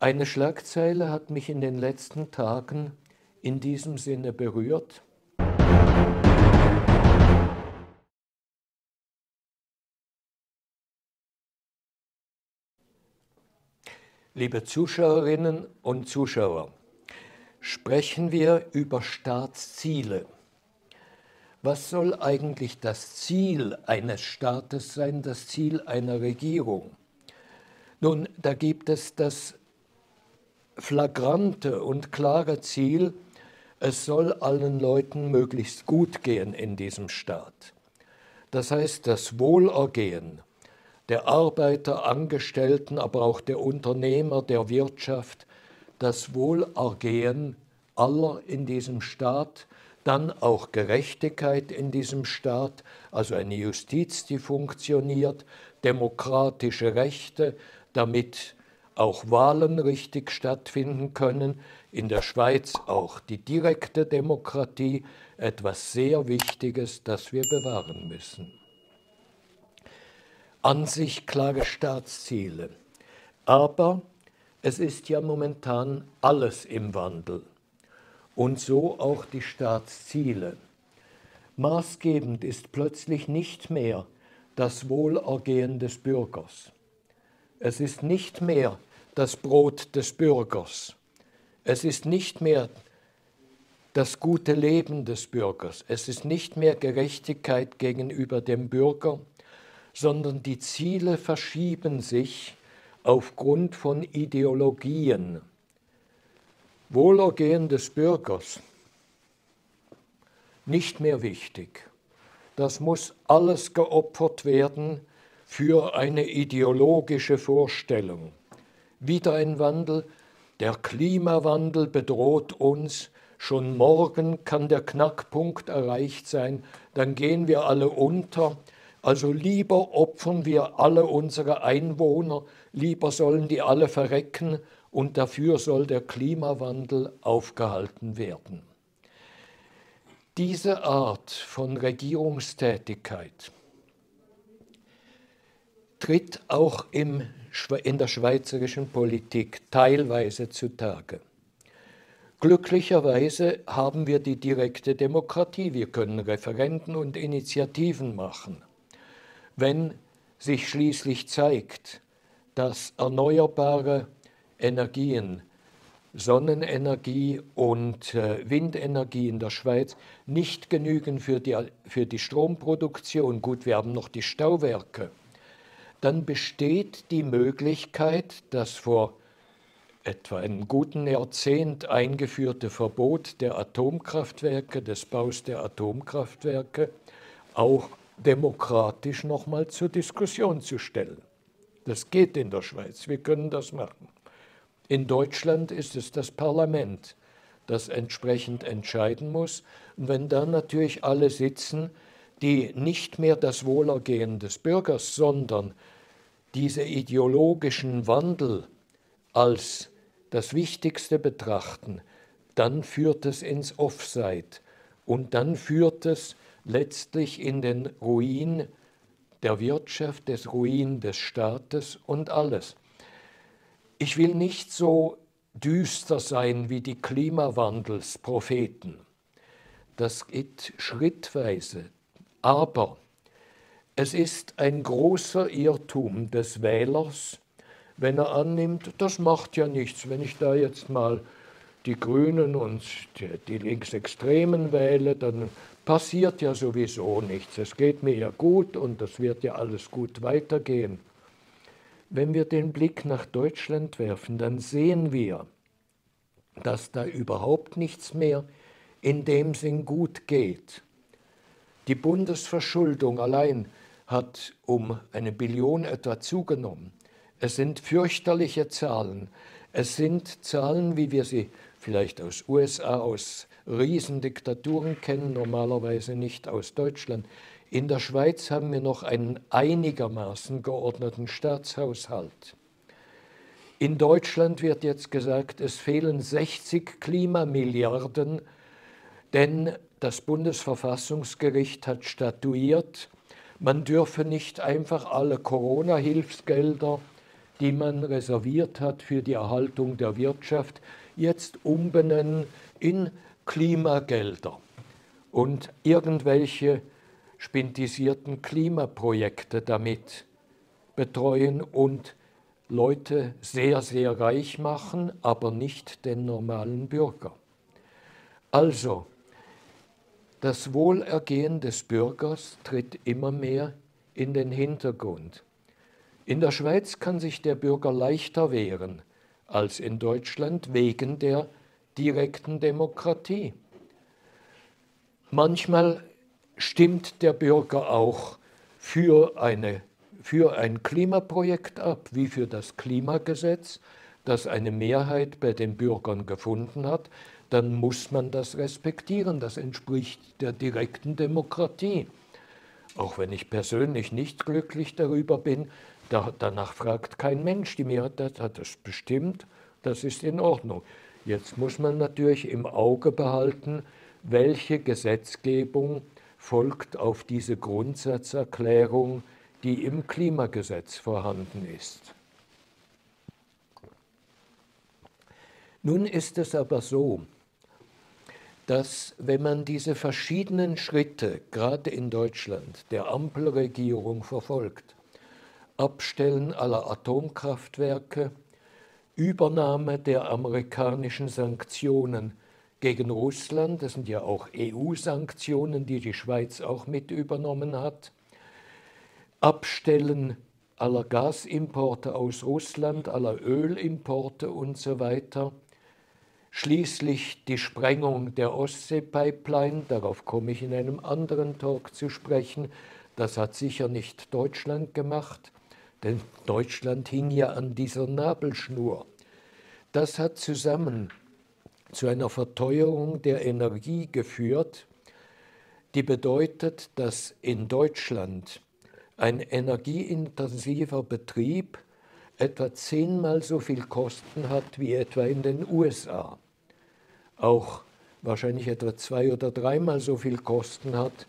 Eine Schlagzeile hat mich in den letzten Tagen in diesem Sinne berührt. Liebe Zuschauerinnen und Zuschauer, sprechen wir über Staatsziele. Was soll eigentlich das Ziel eines Staates sein, das Ziel einer Regierung? Nun, da gibt es das flagrante und klare Ziel, es soll allen Leuten möglichst gut gehen in diesem Staat. Das heißt, das Wohlergehen der Arbeiter, Angestellten, aber auch der Unternehmer, der Wirtschaft, das Wohlergehen aller in diesem Staat, dann auch Gerechtigkeit in diesem Staat, also eine Justiz, die funktioniert, demokratische Rechte, damit auch Wahlen richtig stattfinden können, in der Schweiz auch die direkte Demokratie, etwas sehr Wichtiges, das wir bewahren müssen. An sich klare Staatsziele, aber es ist ja momentan alles im Wandel und so auch die Staatsziele. Maßgebend ist plötzlich nicht mehr das Wohlergehen des Bürgers. Es ist nicht mehr das Brot des Bürgers. Es ist nicht mehr das gute Leben des Bürgers. Es ist nicht mehr Gerechtigkeit gegenüber dem Bürger, sondern die Ziele verschieben sich aufgrund von Ideologien. Wohlergehen des Bürgers nicht mehr wichtig. Das muss alles geopfert werden für eine ideologische Vorstellung wieder ein Wandel. Der Klimawandel bedroht uns. Schon morgen kann der Knackpunkt erreicht sein. Dann gehen wir alle unter. Also lieber opfern wir alle unsere Einwohner, lieber sollen die alle verrecken und dafür soll der Klimawandel aufgehalten werden. Diese Art von Regierungstätigkeit tritt auch im in der schweizerischen Politik teilweise zutage. Glücklicherweise haben wir die direkte Demokratie. Wir können Referenten und Initiativen machen. Wenn sich schließlich zeigt, dass erneuerbare Energien, Sonnenenergie und äh, Windenergie in der Schweiz nicht genügen für die, für die Stromproduktion, gut, wir haben noch die Stauwerke, dann besteht die Möglichkeit, das vor etwa einem guten Jahrzehnt eingeführte Verbot der Atomkraftwerke, des Baus der Atomkraftwerke, auch demokratisch nochmal zur Diskussion zu stellen. Das geht in der Schweiz, wir können das machen. In Deutschland ist es das Parlament, das entsprechend entscheiden muss. Und wenn dann natürlich alle sitzen, die nicht mehr das Wohlergehen des Bürgers, sondern diese ideologischen Wandel als das Wichtigste betrachten, dann führt es ins Offside und dann führt es letztlich in den Ruin der Wirtschaft, des Ruin des Staates und alles. Ich will nicht so düster sein wie die Klimawandelspropheten. Das geht schrittweise. Aber es ist ein großer Irrtum des Wählers, wenn er annimmt, das macht ja nichts, wenn ich da jetzt mal die Grünen und die Linksextremen wähle, dann passiert ja sowieso nichts. Es geht mir ja gut und das wird ja alles gut weitergehen. Wenn wir den Blick nach Deutschland werfen, dann sehen wir, dass da überhaupt nichts mehr in dem Sinn gut geht. Die Bundesverschuldung allein hat um eine Billion etwa zugenommen. Es sind fürchterliche Zahlen. Es sind Zahlen, wie wir sie vielleicht aus USA, aus Riesendiktaturen kennen, normalerweise nicht aus Deutschland. In der Schweiz haben wir noch einen einigermaßen geordneten Staatshaushalt. In Deutschland wird jetzt gesagt, es fehlen 60 Klimamilliarden, denn das Bundesverfassungsgericht hat statuiert, man dürfe nicht einfach alle Corona-Hilfsgelder die man reserviert hat für die Erhaltung der Wirtschaft, jetzt umbenennen in Klimagelder und irgendwelche spintisierten Klimaprojekte damit betreuen und Leute sehr, sehr reich machen, aber nicht den normalen Bürger. Also, das Wohlergehen des Bürgers tritt immer mehr in den Hintergrund. In der Schweiz kann sich der Bürger leichter wehren als in Deutschland wegen der direkten Demokratie. Manchmal stimmt der Bürger auch für, eine, für ein Klimaprojekt ab, wie für das Klimagesetz, das eine Mehrheit bei den Bürgern gefunden hat, dann muss man das respektieren. Das entspricht der direkten Demokratie. Auch wenn ich persönlich nicht glücklich darüber bin, da, danach fragt kein Mensch. Die Mehrheit hat das bestimmt, das ist in Ordnung. Jetzt muss man natürlich im Auge behalten, welche Gesetzgebung folgt auf diese Grundsatzerklärung, die im Klimagesetz vorhanden ist. Nun ist es aber so, dass wenn man diese verschiedenen Schritte, gerade in Deutschland, der Ampelregierung verfolgt, Abstellen aller Atomkraftwerke, Übernahme der amerikanischen Sanktionen gegen Russland, das sind ja auch EU-Sanktionen, die die Schweiz auch mit übernommen hat, Abstellen aller Gasimporte aus Russland, aller Ölimporte und so weiter, schließlich die Sprengung der Ostsee-Pipeline, darauf komme ich in einem anderen Talk zu sprechen, das hat sicher nicht Deutschland gemacht, denn Deutschland hing ja an dieser Nabelschnur. Das hat zusammen zu einer Verteuerung der Energie geführt, die bedeutet, dass in Deutschland ein energieintensiver Betrieb etwa zehnmal so viel Kosten hat wie etwa in den USA. Auch wahrscheinlich etwa zwei oder dreimal so viel Kosten hat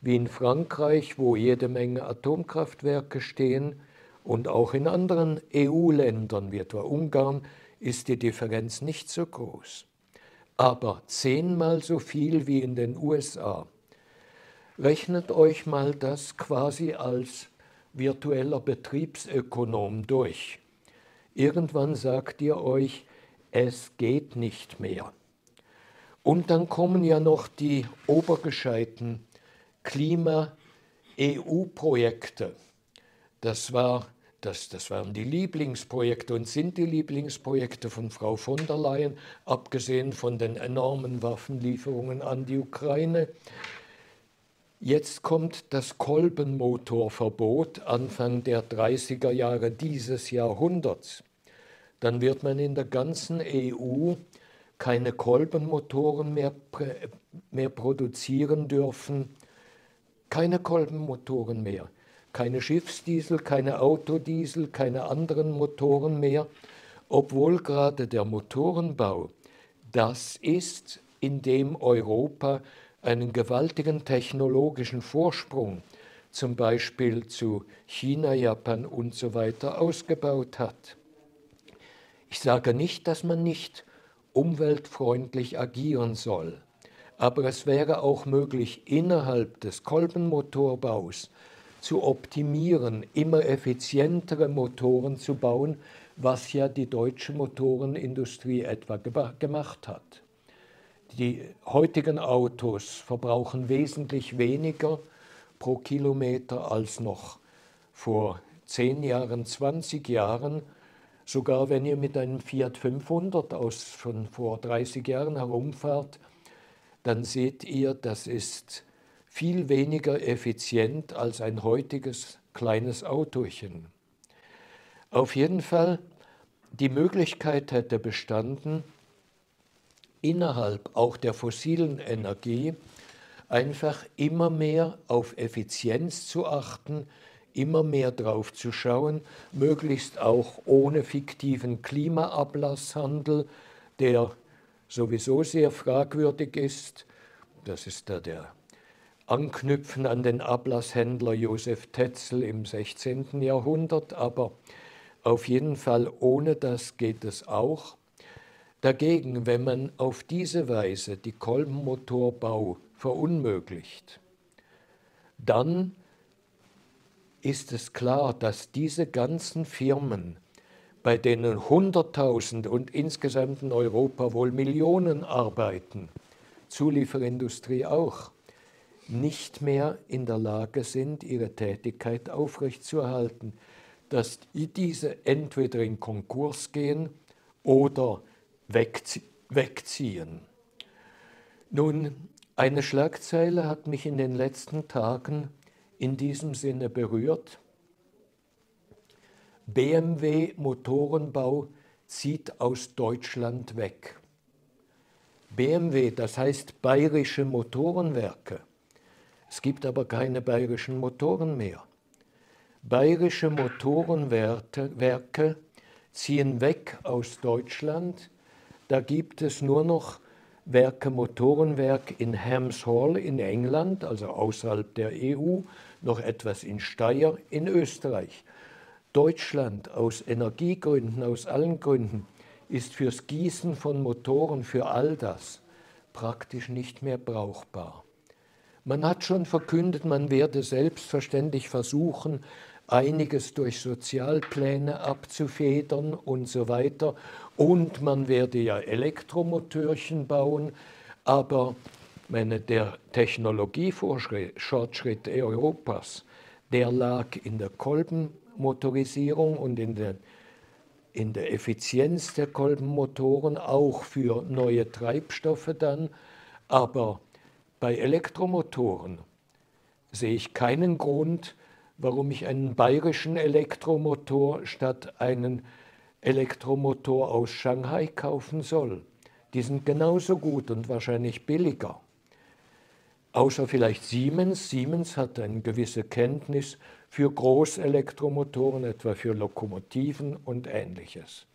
wie in Frankreich, wo jede Menge Atomkraftwerke stehen, und auch in anderen EU-Ländern, wie etwa Ungarn, ist die Differenz nicht so groß aber zehnmal so viel wie in den USA. Rechnet euch mal das quasi als virtueller Betriebsökonom durch. Irgendwann sagt ihr euch, es geht nicht mehr. Und dann kommen ja noch die obergescheiten Klima-EU-Projekte. Das war das, das waren die Lieblingsprojekte und sind die Lieblingsprojekte von Frau von der Leyen, abgesehen von den enormen Waffenlieferungen an die Ukraine. Jetzt kommt das Kolbenmotorverbot Anfang der 30er Jahre dieses Jahrhunderts. Dann wird man in der ganzen EU keine Kolbenmotoren mehr, mehr produzieren dürfen, keine Kolbenmotoren mehr. Keine Schiffsdiesel, keine Autodiesel, keine anderen Motoren mehr, obwohl gerade der Motorenbau das ist, in dem Europa einen gewaltigen technologischen Vorsprung, zum Beispiel zu China, Japan und so weiter, ausgebaut hat. Ich sage nicht, dass man nicht umweltfreundlich agieren soll, aber es wäre auch möglich, innerhalb des Kolbenmotorbaus zu optimieren, immer effizientere Motoren zu bauen, was ja die deutsche Motorenindustrie etwa gemacht hat. Die heutigen Autos verbrauchen wesentlich weniger pro Kilometer als noch vor 10 Jahren, 20 Jahren. Sogar wenn ihr mit einem Fiat 500 aus schon vor 30 Jahren herumfahrt, dann seht ihr, das ist viel weniger effizient als ein heutiges kleines Autochen. Auf jeden Fall, die Möglichkeit hätte bestanden, innerhalb auch der fossilen Energie einfach immer mehr auf Effizienz zu achten, immer mehr drauf zu schauen, möglichst auch ohne fiktiven Klimaablasshandel, der sowieso sehr fragwürdig ist. Das ist da der anknüpfen an den Ablasshändler Josef Tetzel im 16. Jahrhundert, aber Auf jeden Fall ohne das geht es auch. Dagegen, wenn man auf diese Weise die Kolbenmotorbau verunmöglicht, dann ist es klar, dass diese ganzen Firmen, bei denen 100.000 und insgesamt in Europa wohl Millionen arbeiten, Zulieferindustrie auch, nicht mehr in der Lage sind, ihre Tätigkeit aufrechtzuerhalten, dass diese entweder in Konkurs gehen oder wegziehen. Nun, eine Schlagzeile hat mich in den letzten Tagen in diesem Sinne berührt. BMW Motorenbau zieht aus Deutschland weg. BMW, das heißt bayerische Motorenwerke. Es gibt aber keine bayerischen Motoren mehr. Bayerische Motorenwerke ziehen weg aus Deutschland. Da gibt es nur noch Werke Motorenwerk in Hams Hall in England, also außerhalb der EU, noch etwas in Steyr in Österreich. Deutschland aus Energiegründen, aus allen Gründen, ist fürs Gießen von Motoren, für all das praktisch nicht mehr brauchbar. Man hat schon verkündet, man werde selbstverständlich versuchen, einiges durch Sozialpläne abzufedern und so weiter. Und man werde ja Elektromotörchen bauen, aber meine, der Technologiefortschritt Europas, der lag in der Kolbenmotorisierung und in der, in der Effizienz der Kolbenmotoren, auch für neue Treibstoffe dann. Aber bei Elektromotoren sehe ich keinen Grund, warum ich einen bayerischen Elektromotor statt einen Elektromotor aus Shanghai kaufen soll. Die sind genauso gut und wahrscheinlich billiger. Außer vielleicht Siemens. Siemens hat eine gewisse Kenntnis für Großelektromotoren, etwa für Lokomotiven und ähnliches.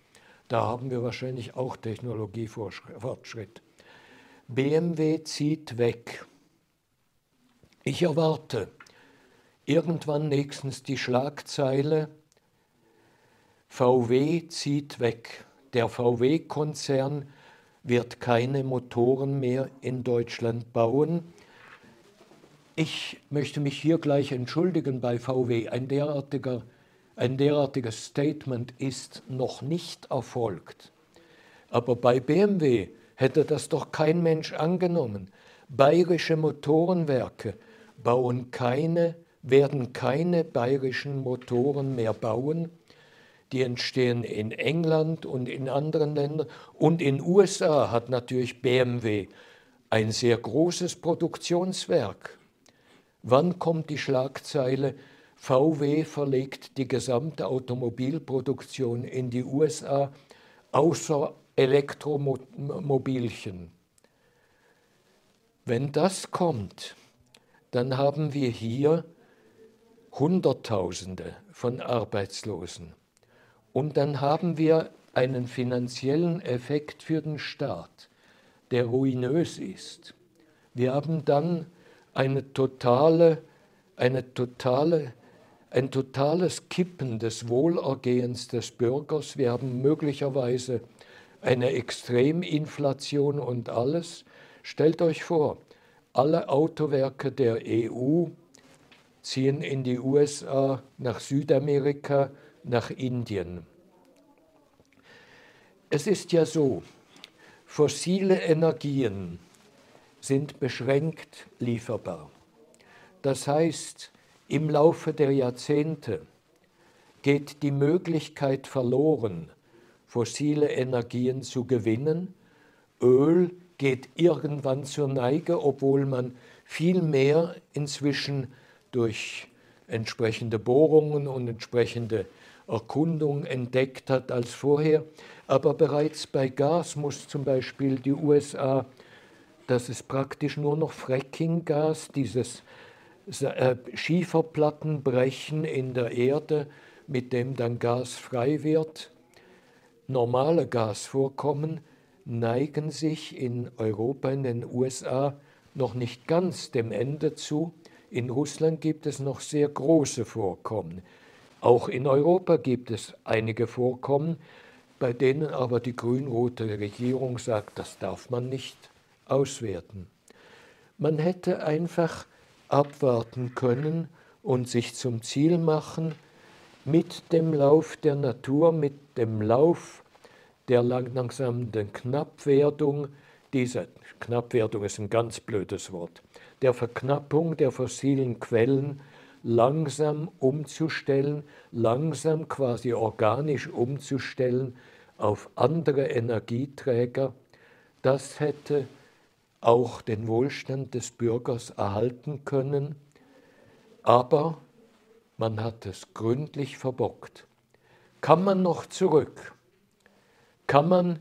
Da haben wir wahrscheinlich auch Technologiefortschritt. BMW zieht weg. Ich erwarte irgendwann nächstens die Schlagzeile, VW zieht weg. Der VW-Konzern wird keine Motoren mehr in Deutschland bauen ich möchte mich hier gleich entschuldigen bei VW. Ein, derartiger, ein derartiges Statement ist noch nicht erfolgt. Aber bei BMW hätte das doch kein Mensch angenommen. Bayerische Motorenwerke bauen keine, werden keine bayerischen Motoren mehr bauen. Die entstehen in England und in anderen Ländern. Und in USA hat natürlich BMW ein sehr großes Produktionswerk. Wann kommt die Schlagzeile, VW verlegt die gesamte Automobilproduktion in die USA, außer Elektromobilchen? Wenn das kommt, dann haben wir hier Hunderttausende von Arbeitslosen. Und dann haben wir einen finanziellen Effekt für den Staat, der ruinös ist. Wir haben dann eine totale, eine totale, ein totales Kippen des Wohlergehens des Bürgers. Wir haben möglicherweise eine Extreminflation und alles. Stellt euch vor, alle Autowerke der EU ziehen in die USA, nach Südamerika, nach Indien. Es ist ja so, fossile Energien sind beschränkt lieferbar. Das heißt, im Laufe der Jahrzehnte geht die Möglichkeit verloren, fossile Energien zu gewinnen. Öl geht irgendwann zur Neige, obwohl man viel mehr inzwischen durch entsprechende Bohrungen und entsprechende Erkundungen entdeckt hat als vorher. Aber bereits bei Gas muss zum Beispiel die USA dass es praktisch nur noch Frackinggas, dieses äh, Schieferplattenbrechen in der Erde, mit dem dann Gas frei wird. Normale Gasvorkommen neigen sich in Europa, in den USA noch nicht ganz dem Ende zu. In Russland gibt es noch sehr große Vorkommen. Auch in Europa gibt es einige Vorkommen, bei denen aber die grün-rote Regierung sagt, das darf man nicht auswerten. Man hätte einfach abwarten können und sich zum Ziel machen, mit dem Lauf der Natur, mit dem Lauf der langsamen Knappwerdung, diese Knappwerdung ist ein ganz blödes Wort, der Verknappung der fossilen Quellen langsam umzustellen, langsam quasi organisch umzustellen auf andere Energieträger, das hätte auch den Wohlstand des Bürgers erhalten können, aber man hat es gründlich verbockt. Kann man noch zurück? Kann man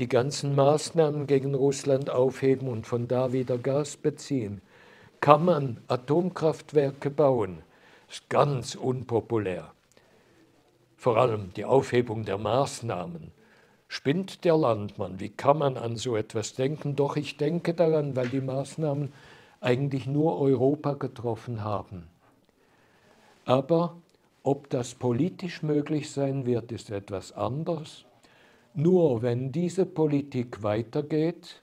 die ganzen Maßnahmen gegen Russland aufheben und von da wieder Gas beziehen? Kann man Atomkraftwerke bauen? Das ist ganz unpopulär. Vor allem die Aufhebung der Maßnahmen. Spinnt der Landmann? Wie kann man an so etwas denken? Doch ich denke daran, weil die Maßnahmen eigentlich nur Europa getroffen haben. Aber ob das politisch möglich sein wird, ist etwas anderes. Nur wenn diese Politik weitergeht,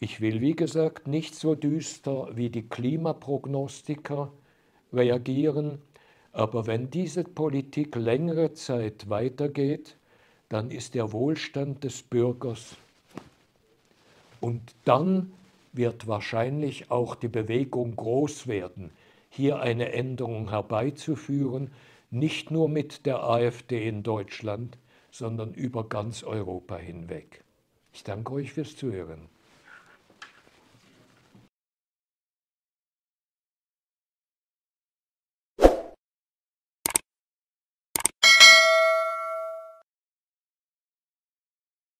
ich will wie gesagt nicht so düster wie die Klimaprognostiker reagieren, aber wenn diese Politik längere Zeit weitergeht, dann ist der Wohlstand des Bürgers und dann wird wahrscheinlich auch die Bewegung groß werden, hier eine Änderung herbeizuführen, nicht nur mit der AfD in Deutschland, sondern über ganz Europa hinweg. Ich danke euch fürs Zuhören.